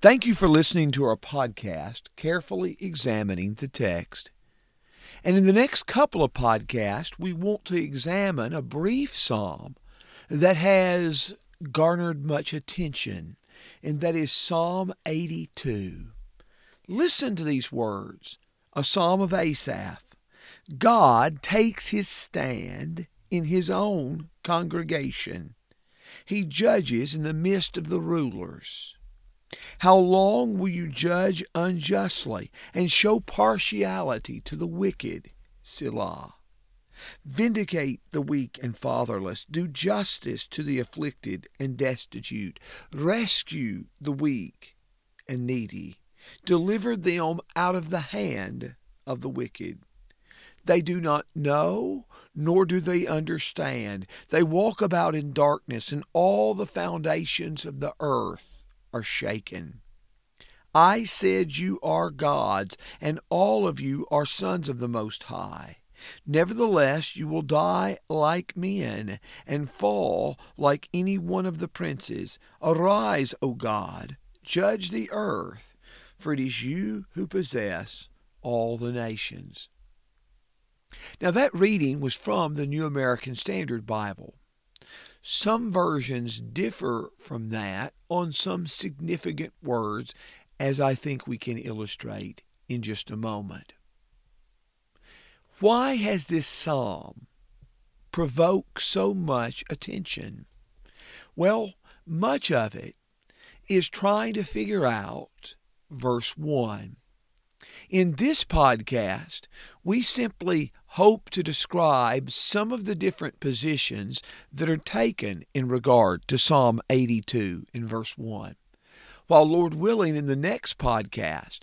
Thank you for listening to our podcast, Carefully Examining the Text. And in the next couple of podcasts, we want to examine a brief psalm that has garnered much attention, and that is Psalm 82. Listen to these words a psalm of Asaph. God takes his stand in his own congregation. He judges in the midst of the rulers. How long will you judge unjustly and show partiality to the wicked? Selah. Vindicate the weak and fatherless. Do justice to the afflicted and destitute. Rescue the weak and needy. Deliver them out of the hand of the wicked. They do not know, nor do they understand. They walk about in darkness, and all the foundations of the earth are shaken. I said you are gods, and all of you are sons of the Most High. Nevertheless, you will die like men, and fall like any one of the princes. Arise, O God, judge the earth, for it is you who possess all the nations. Now, that reading was from the New American Standard Bible. Some versions differ from that on some significant words, as I think we can illustrate in just a moment. Why has this psalm provoked so much attention? Well, much of it is trying to figure out verse 1. In this podcast, we simply hope to describe some of the different positions that are taken in regard to Psalm 82 in verse 1. While, Lord willing, in the next podcast,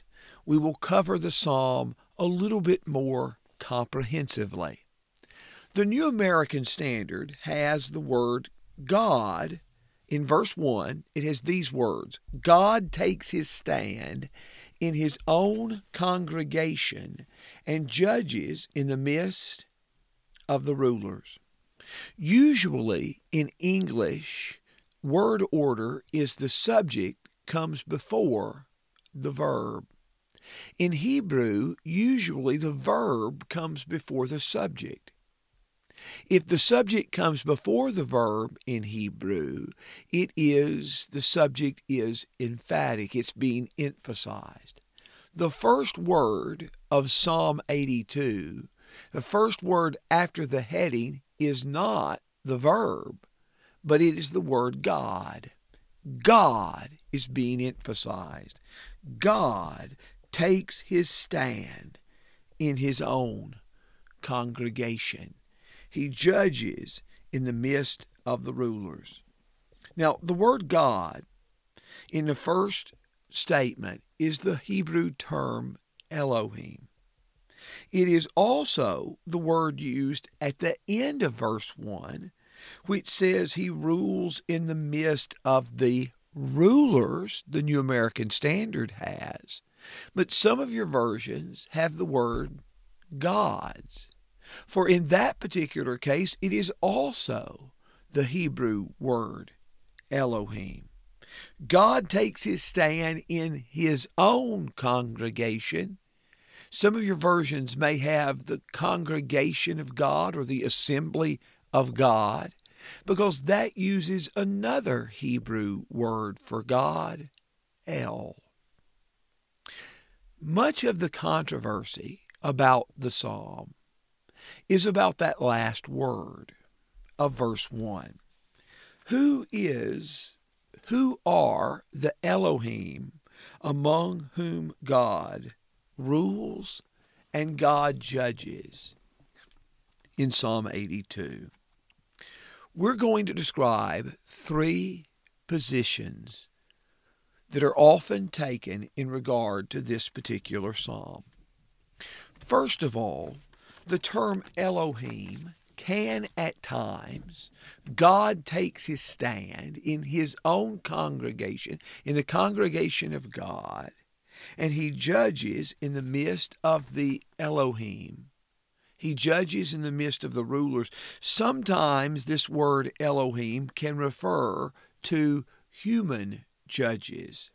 we will cover the psalm a little bit more comprehensively. The New American Standard has the word God in verse 1. It has these words God takes his stand in his own congregation and judges in the midst of the rulers. Usually in English, word order is the subject comes before the verb. In Hebrew, usually the verb comes before the subject. If the subject comes before the verb in Hebrew, it is the subject is emphatic, it's being emphasized. The first word of Psalm 82, the first word after the heading is not the verb, but it is the word God. God is being emphasized. God takes his stand in his own congregation. He judges in the midst of the rulers. Now, the word God in the first statement is the Hebrew term Elohim. It is also the word used at the end of verse 1, which says he rules in the midst of the rulers, the New American Standard has. But some of your versions have the word gods. For in that particular case, it is also the Hebrew word Elohim. God takes his stand in his own congregation. Some of your versions may have the congregation of God or the assembly of God because that uses another Hebrew word for God, El. Much of the controversy about the psalm is about that last word of verse 1. Who is who are the Elohim among whom God rules and God judges in Psalm 82. We're going to describe three positions that are often taken in regard to this particular psalm. First of all, the term Elohim can at times God takes his stand in his own congregation, in the congregation of God, and he judges in the midst of the Elohim. He judges in the midst of the rulers. Sometimes this word Elohim can refer to human judges.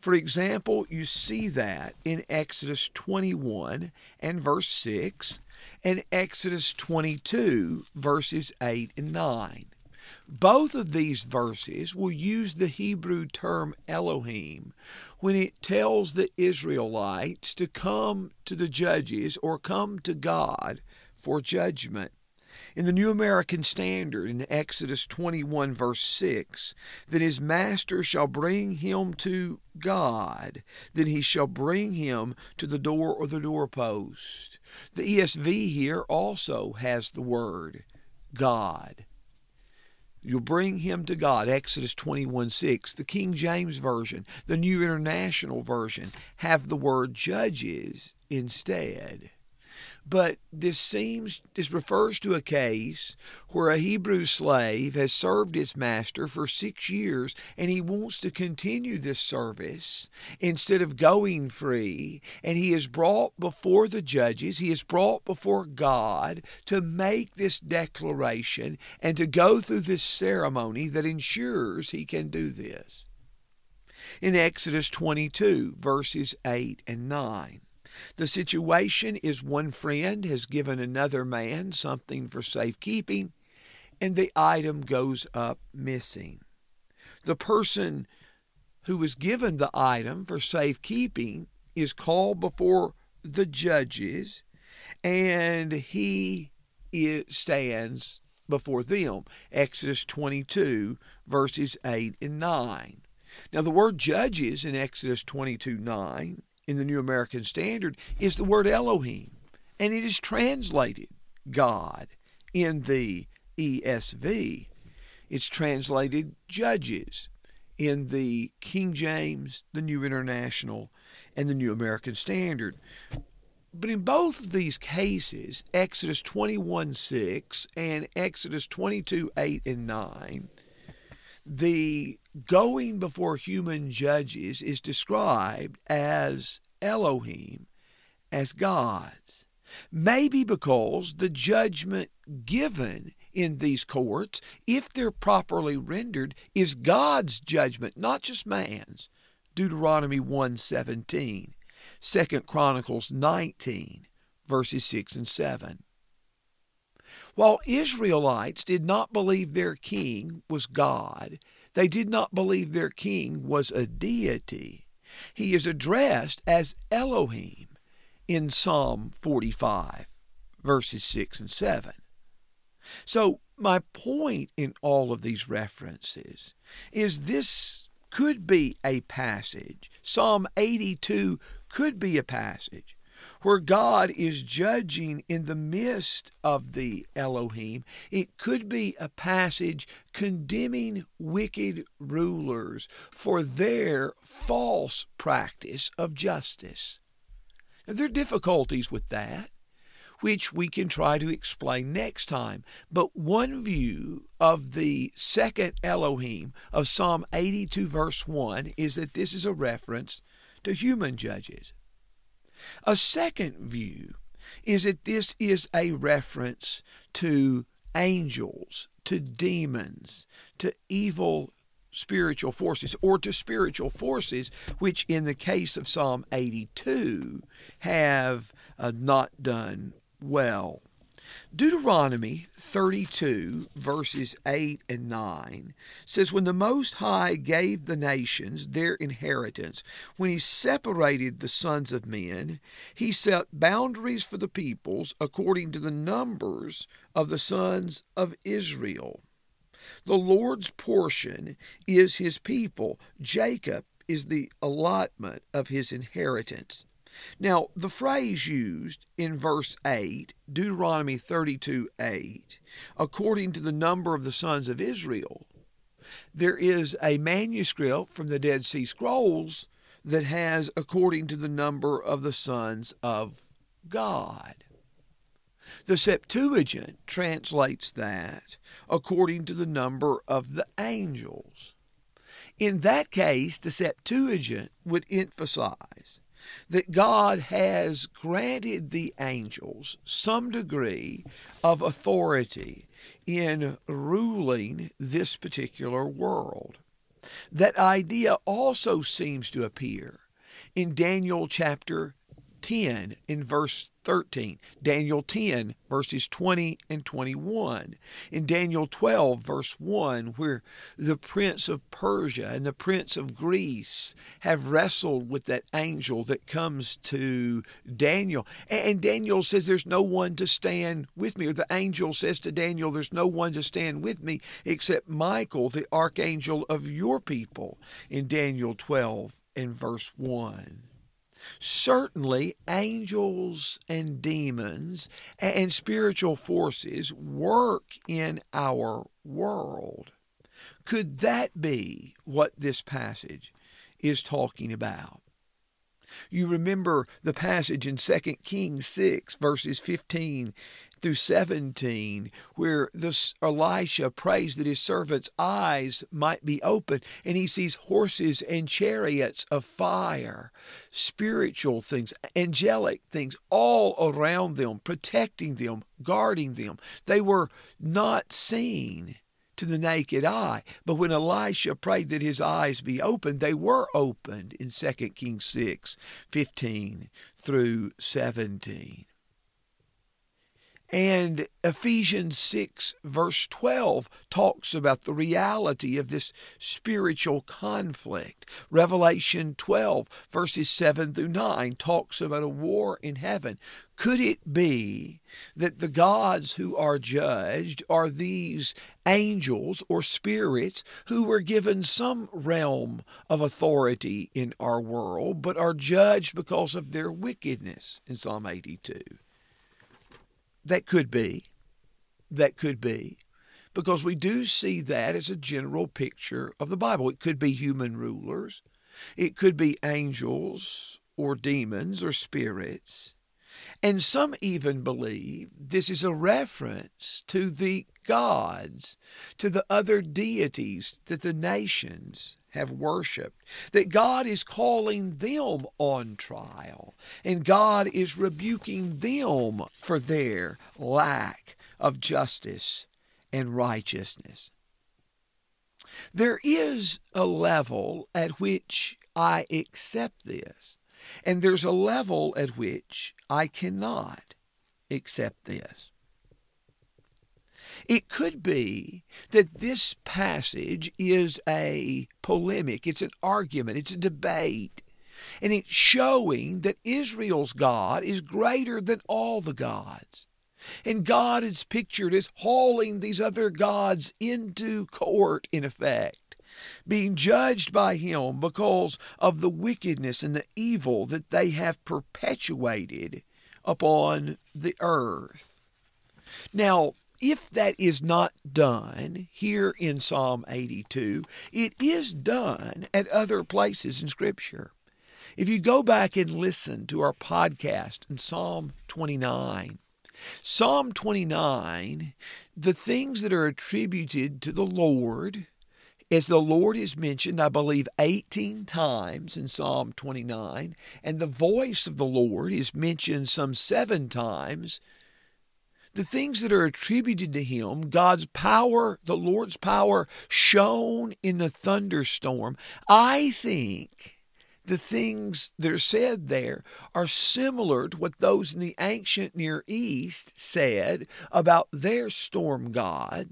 For example, you see that in Exodus 21 and verse 6 and Exodus 22 verses 8 and 9. Both of these verses will use the Hebrew term Elohim when it tells the Israelites to come to the judges or come to God for judgment. In the New American Standard, in Exodus 21, verse 6, that his master shall bring him to God, then he shall bring him to the door or the doorpost. The ESV here also has the word God. You'll bring him to God, Exodus 21 6. The King James Version, the New International Version, have the word judges instead. But this seems this refers to a case where a Hebrew slave has served his master for six years and he wants to continue this service instead of going free. And he is brought before the judges, he is brought before God to make this declaration and to go through this ceremony that ensures he can do this. In Exodus 22, verses 8 and 9. The situation is one friend has given another man something for safekeeping, and the item goes up missing. The person who was given the item for safekeeping is called before the judges, and he stands before them. Exodus 22, verses 8 and 9. Now, the word judges in Exodus 22 9 in the New American Standard is the word Elohim, and it is translated God in the ESV. It's translated judges in the King James, the New International, and the New American Standard. But in both of these cases, Exodus 21 6 and Exodus 22 8 and 9, the going before human judges is described as Elohim, as God's. Maybe because the judgment given in these courts, if they're properly rendered, is God's judgment, not just man's. Deuteronomy 1:17, 2 Chronicles 19, verses 6 and 7. While Israelites did not believe their king was God, they did not believe their king was a deity. He is addressed as Elohim in Psalm 45, verses 6 and 7. So, my point in all of these references is this could be a passage. Psalm 82 could be a passage where God is judging in the midst of the Elohim. It could be a passage condemning wicked rulers for their false practice of justice. Now, there are difficulties with that, which we can try to explain next time. But one view of the second Elohim of Psalm 82, verse 1, is that this is a reference to human judges. A second view is that this is a reference to angels, to demons, to evil spiritual forces, or to spiritual forces, which in the case of Psalm 82 have uh, not done well. Deuteronomy 32, verses 8 and 9 says, When the Most High gave the nations their inheritance, when he separated the sons of men, he set boundaries for the peoples according to the numbers of the sons of Israel. The Lord's portion is his people, Jacob is the allotment of his inheritance. Now, the phrase used in verse 8, Deuteronomy 32 8, according to the number of the sons of Israel, there is a manuscript from the Dead Sea Scrolls that has according to the number of the sons of God. The Septuagint translates that according to the number of the angels. In that case, the Septuagint would emphasize that God has granted the angels some degree of authority in ruling this particular world. That idea also seems to appear in Daniel chapter 10 in verse 13, Daniel 10 verses 20 and 21, in Daniel 12 verse 1 where the prince of Persia and the prince of Greece have wrestled with that angel that comes to Daniel. And Daniel says there's no one to stand with me. Or the angel says to Daniel there's no one to stand with me except Michael the archangel of your people. In Daniel 12 and verse 1 certainly angels and demons and spiritual forces work in our world. Could that be what this passage is talking about? You remember the passage in 2 Kings 6, verses 15 through 17, where this Elisha prays that his servant's eyes might be opened, and he sees horses and chariots of fire, spiritual things, angelic things all around them, protecting them, guarding them. They were not seen to the naked eye. But when Elisha prayed that his eyes be opened, they were opened in 2 Kings 6 15 through 17. And Ephesians 6, verse 12, talks about the reality of this spiritual conflict. Revelation 12, verses 7 through 9, talks about a war in heaven. Could it be that the gods who are judged are these angels or spirits who were given some realm of authority in our world, but are judged because of their wickedness in Psalm 82? That could be. That could be. Because we do see that as a general picture of the Bible. It could be human rulers, it could be angels or demons or spirits. And some even believe this is a reference to the gods, to the other deities that the nations have worshiped, that God is calling them on trial, and God is rebuking them for their lack of justice and righteousness. There is a level at which I accept this, and there's a level at which I cannot accept this. It could be that this passage is a polemic, it's an argument, it's a debate, and it's showing that Israel's God is greater than all the gods. And God is pictured as hauling these other gods into court, in effect, being judged by Him because of the wickedness and the evil that they have perpetuated upon the earth. Now, if that is not done here in Psalm 82, it is done at other places in Scripture. If you go back and listen to our podcast in Psalm 29, Psalm 29, the things that are attributed to the Lord, as the Lord is mentioned, I believe, 18 times in Psalm 29, and the voice of the Lord is mentioned some seven times the things that are attributed to him, God's power, the Lord's power shown in the thunderstorm, I think the things that are said there are similar to what those in the ancient Near East said about their storm god,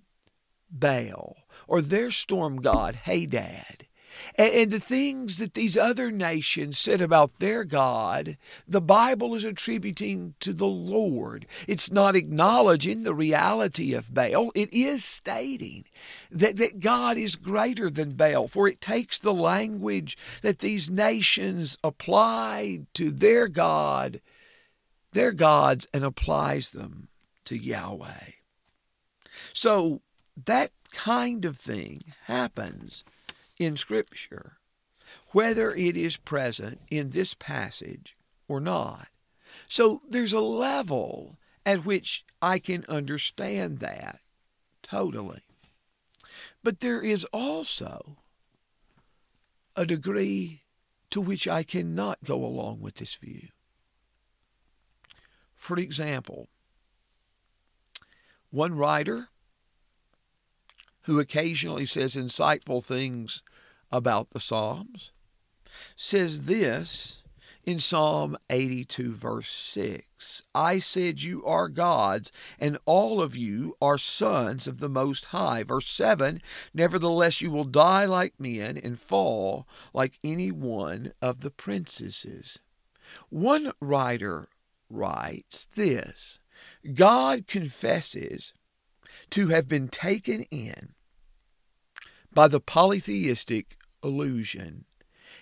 Baal, or their storm god, Hadad. And, and the things that these other nations said about their God, the Bible is attributing to the Lord. It's not acknowledging the reality of Baal, it is stating that, that God is greater than Baal, for it takes the language that these nations applied to their God, their gods, and applies them to Yahweh. So that kind of thing happens in Scripture, whether it is present in this passage or not. So there's a level at which I can understand that totally. But there is also a degree to which I cannot go along with this view. For example, one writer who occasionally says insightful things about the Psalms, says this in Psalm 82, verse 6 I said, You are gods, and all of you are sons of the Most High. Verse 7 Nevertheless, you will die like men and fall like any one of the princesses. One writer writes this God confesses to have been taken in by the polytheistic illusion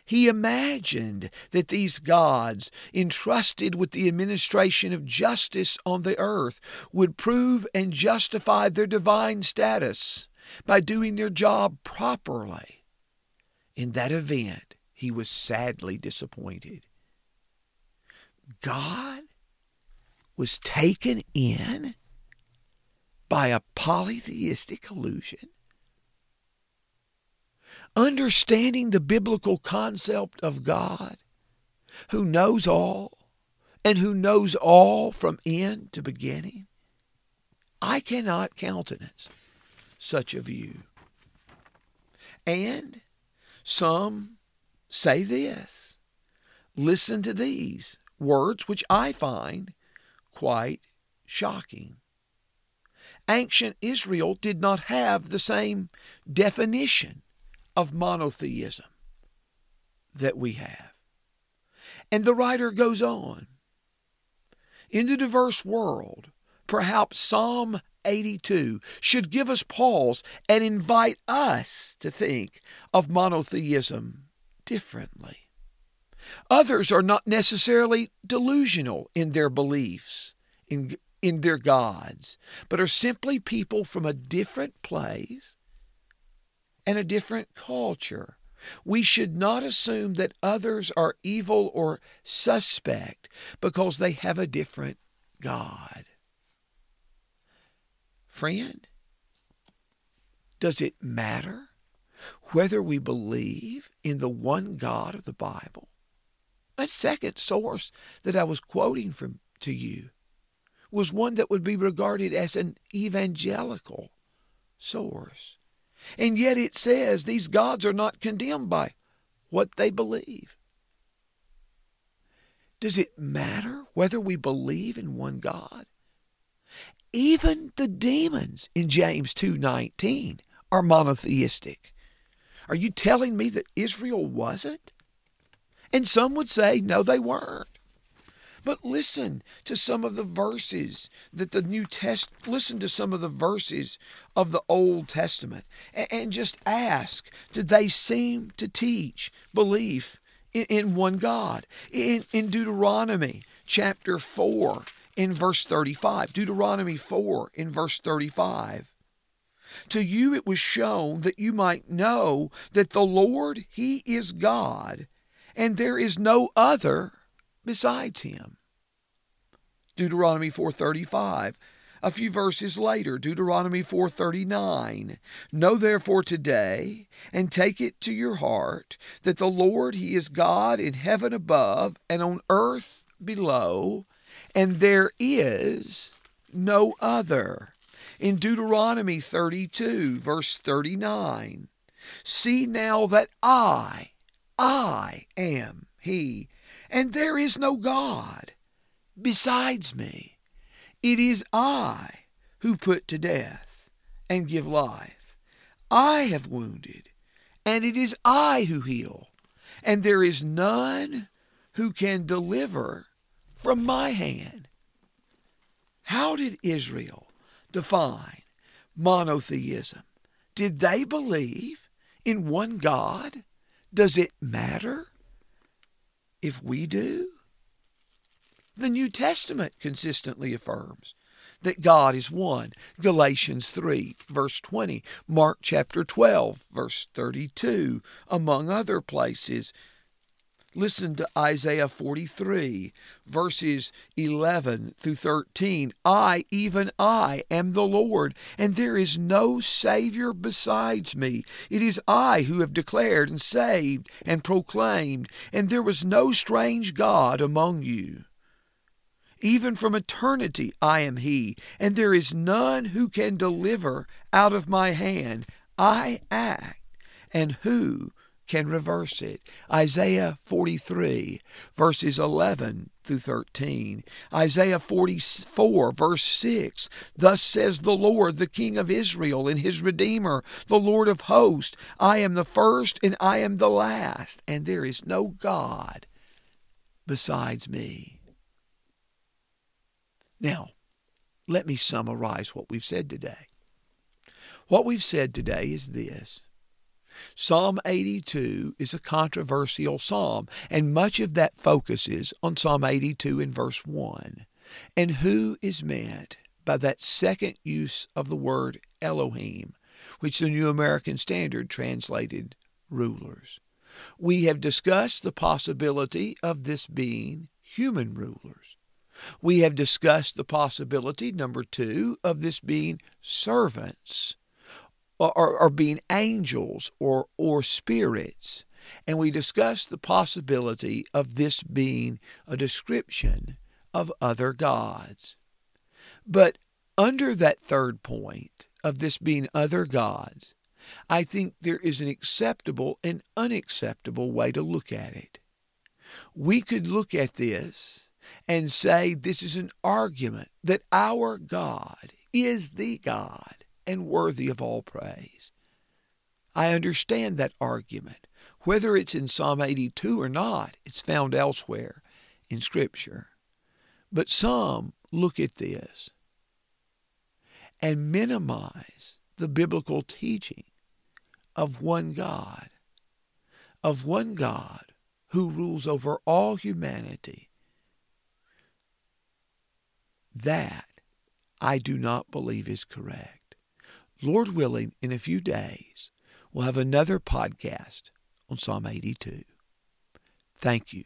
he imagined that these gods, entrusted with the administration of justice on the earth, would prove and justify their divine status by doing their job properly. In that event, he was sadly disappointed. God was taken in by a polytheistic illusion understanding the biblical concept of God who knows all and who knows all from end to beginning, I cannot countenance such a view. And some say this. Listen to these words, which I find quite shocking. Ancient Israel did not have the same definition of monotheism that we have. And the writer goes on. In the diverse world, perhaps Psalm 82 should give us pause and invite us to think of monotheism differently. Others are not necessarily delusional in their beliefs, in, in their gods, but are simply people from a different place and a different culture. We should not assume that others are evil or suspect because they have a different God. Friend, does it matter whether we believe in the one God of the Bible? That second source that I was quoting from to you was one that would be regarded as an evangelical source. And yet it says these gods are not condemned by what they believe. Does it matter whether we believe in one God? Even the demons in James 2:19 are monotheistic. Are you telling me that Israel wasn't? And some would say no they weren't. But listen to some of the verses that the New Test listen to some of the verses of the Old Testament and, and just ask, did they seem to teach belief in, in one God? In, in Deuteronomy chapter 4 in verse 35, Deuteronomy 4 in verse 35. To you it was shown that you might know that the Lord, He is God, and there is no other besides him. Deuteronomy 4:35 a few verses later, Deuteronomy 4:39, Know therefore today and take it to your heart that the Lord he is God in heaven above and on earth below, and there is no other. In Deuteronomy 32 verse 39, See now that I, I am he, and there is no God besides me. It is I who put to death and give life. I have wounded, and it is I who heal, and there is none who can deliver from my hand. How did Israel define monotheism? Did they believe in one God? Does it matter if we do? The New Testament consistently affirms that God is one. Galatians 3, verse 20, Mark chapter 12, verse 32, among other places. Listen to Isaiah 43, verses 11 through 13. I, even I, am the Lord, and there is no Savior besides me. It is I who have declared and saved and proclaimed, and there was no strange God among you. Even from eternity I am He, and there is none who can deliver out of my hand. I act, and who can reverse it. Isaiah 43, verses 11 through 13. Isaiah 44, verse 6. Thus says the Lord, the King of Israel and his Redeemer, the Lord of hosts I am the first and I am the last, and there is no God besides me. Now, let me summarize what we've said today. What we've said today is this Psalm 82 is a controversial psalm, and much of that focuses on Psalm 82 in verse 1. And who is meant by that second use of the word Elohim, which the New American Standard translated rulers? We have discussed the possibility of this being human rulers. We have discussed the possibility, number two, of this being servants or, or being angels or, or spirits. And we discussed the possibility of this being a description of other gods. But under that third point of this being other gods, I think there is an acceptable and unacceptable way to look at it. We could look at this and say this is an argument that our God is the God and worthy of all praise. I understand that argument. Whether it's in Psalm 82 or not, it's found elsewhere in Scripture. But some look at this and minimize the biblical teaching of one God, of one God who rules over all humanity. That I do not believe is correct. Lord willing, in a few days, we'll have another podcast on Psalm 82. Thank you.